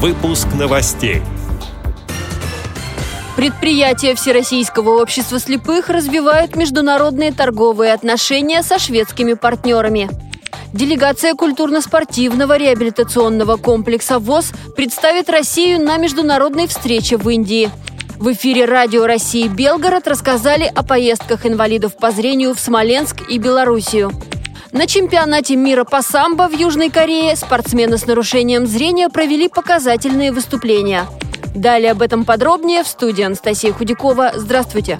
Выпуск новостей. Предприятия Всероссийского общества слепых развивают международные торговые отношения со шведскими партнерами. Делегация культурно-спортивного реабилитационного комплекса ВОЗ представит Россию на международной встрече в Индии. В эфире Радио России Белгород рассказали о поездках инвалидов по зрению в Смоленск и Белоруссию. На чемпионате мира по самбо в Южной Корее спортсмены с нарушением зрения провели показательные выступления. Далее об этом подробнее в студии Анастасия Худякова. Здравствуйте!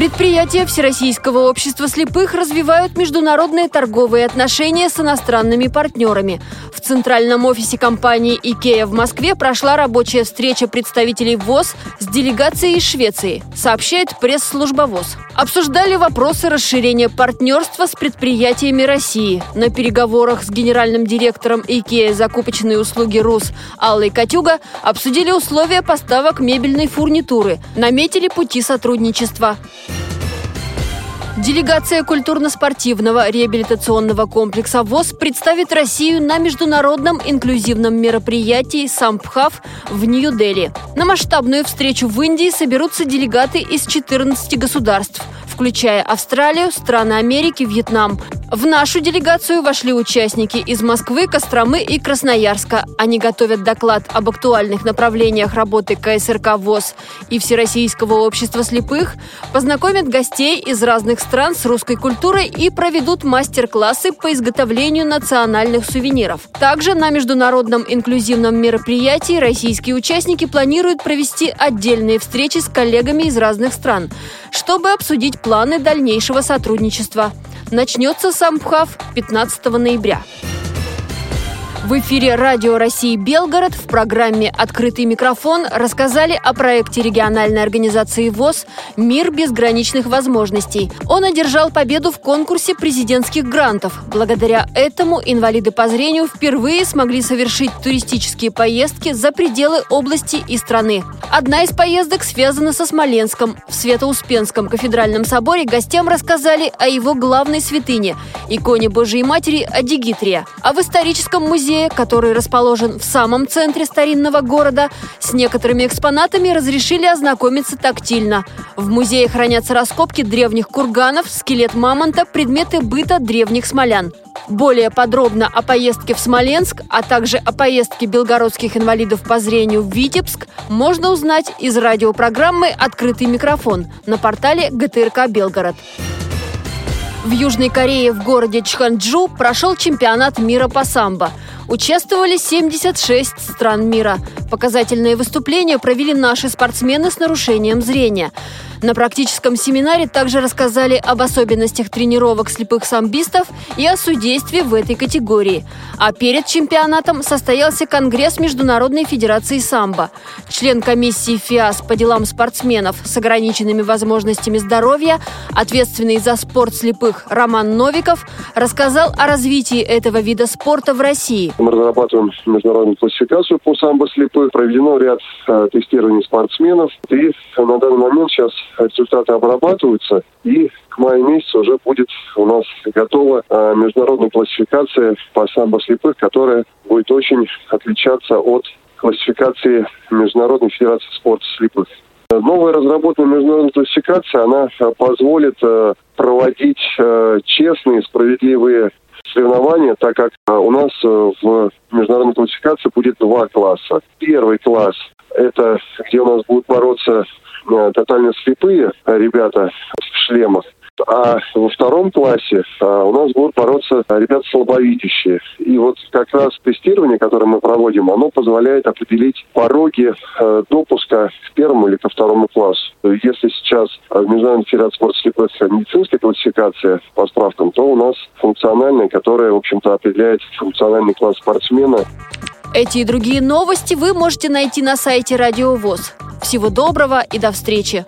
Предприятия Всероссийского общества слепых развивают международные торговые отношения с иностранными партнерами. В центральном офисе компании IKEA в Москве прошла рабочая встреча представителей ВОЗ с делегацией из Швеции, сообщает пресс-служба ВОЗ. Обсуждали вопросы расширения партнерства с предприятиями России. На переговорах с генеральным директором IKEA закупочные услуги РУС Аллой Катюга обсудили условия поставок мебельной фурнитуры, наметили пути сотрудничества. Делегация культурно-спортивного реабилитационного комплекса ВОЗ представит Россию на международном инклюзивном мероприятии «Сампхав» в Нью-Дели. На масштабную встречу в Индии соберутся делегаты из 14 государств, включая Австралию, страны Америки, Вьетнам, в нашу делегацию вошли участники из Москвы, Костромы и Красноярска. Они готовят доклад об актуальных направлениях работы КСРК ВОЗ и Всероссийского общества слепых, познакомят гостей из разных стран с русской культурой и проведут мастер-классы по изготовлению национальных сувениров. Также на международном инклюзивном мероприятии российские участники планируют провести отдельные встречи с коллегами из разных стран, чтобы обсудить планы дальнейшего сотрудничества. Начнется Самбхав 15 ноября. В эфире Радио России Белгород в программе «Открытый микрофон» рассказали о проекте региональной организации ВОЗ «Мир безграничных возможностей». Он одержал победу в конкурсе президентских грантов. Благодаря этому инвалиды по зрению впервые смогли совершить туристические поездки за пределы области и страны. Одна из поездок связана со Смоленском. В Свято-Успенском кафедральном соборе гостям рассказали о его главной святыне – иконе Божией Матери Адигитрия. А в историческом музее музея, который расположен в самом центре старинного города, с некоторыми экспонатами разрешили ознакомиться тактильно. В музее хранятся раскопки древних курганов, скелет мамонта, предметы быта древних смолян. Более подробно о поездке в Смоленск, а также о поездке белгородских инвалидов по зрению в Витебск можно узнать из радиопрограммы «Открытый микрофон» на портале ГТРК «Белгород». В Южной Корее в городе Чханджу прошел чемпионат мира по самбо. Участвовали 76 стран мира. Показательные выступления провели наши спортсмены с нарушением зрения. На практическом семинаре также рассказали об особенностях тренировок слепых самбистов и о судействе в этой категории. А перед чемпионатом состоялся Конгресс Международной Федерации самбо. Член комиссии ФИАС по делам спортсменов с ограниченными возможностями здоровья, ответственный за спорт слепых Роман Новиков, рассказал о развитии этого вида спорта в России. Мы разрабатываем международную классификацию по самбо слепых. Проведено ряд э, тестирований спортсменов. И на данный момент сейчас результаты обрабатываются, и к маю месяцу уже будет у нас готова э, международная классификация по самбо слепых, которая будет очень отличаться от классификации Международной Федерации спорта слепых. Новая разработанная международная классификация, она э, позволит проводить честные, справедливые соревнования, так как у нас в международной классификации будет два класса. Первый класс – это где у нас будут бороться Э, тотально слепые ребята в шлемах. А во втором классе а, у нас будут бороться ребята слабовидящие. И вот как раз тестирование, которое мы проводим, оно позволяет определить пороги а, допуска к первому или ко второму классу. Если сейчас в Международной Федерации спорта медицинская классификация по справкам, то у нас функциональная, которая, в общем-то, определяет функциональный класс спортсмена. Эти и другие новости вы можете найти на сайте Радио ВОЗ. Всего доброго и до встречи!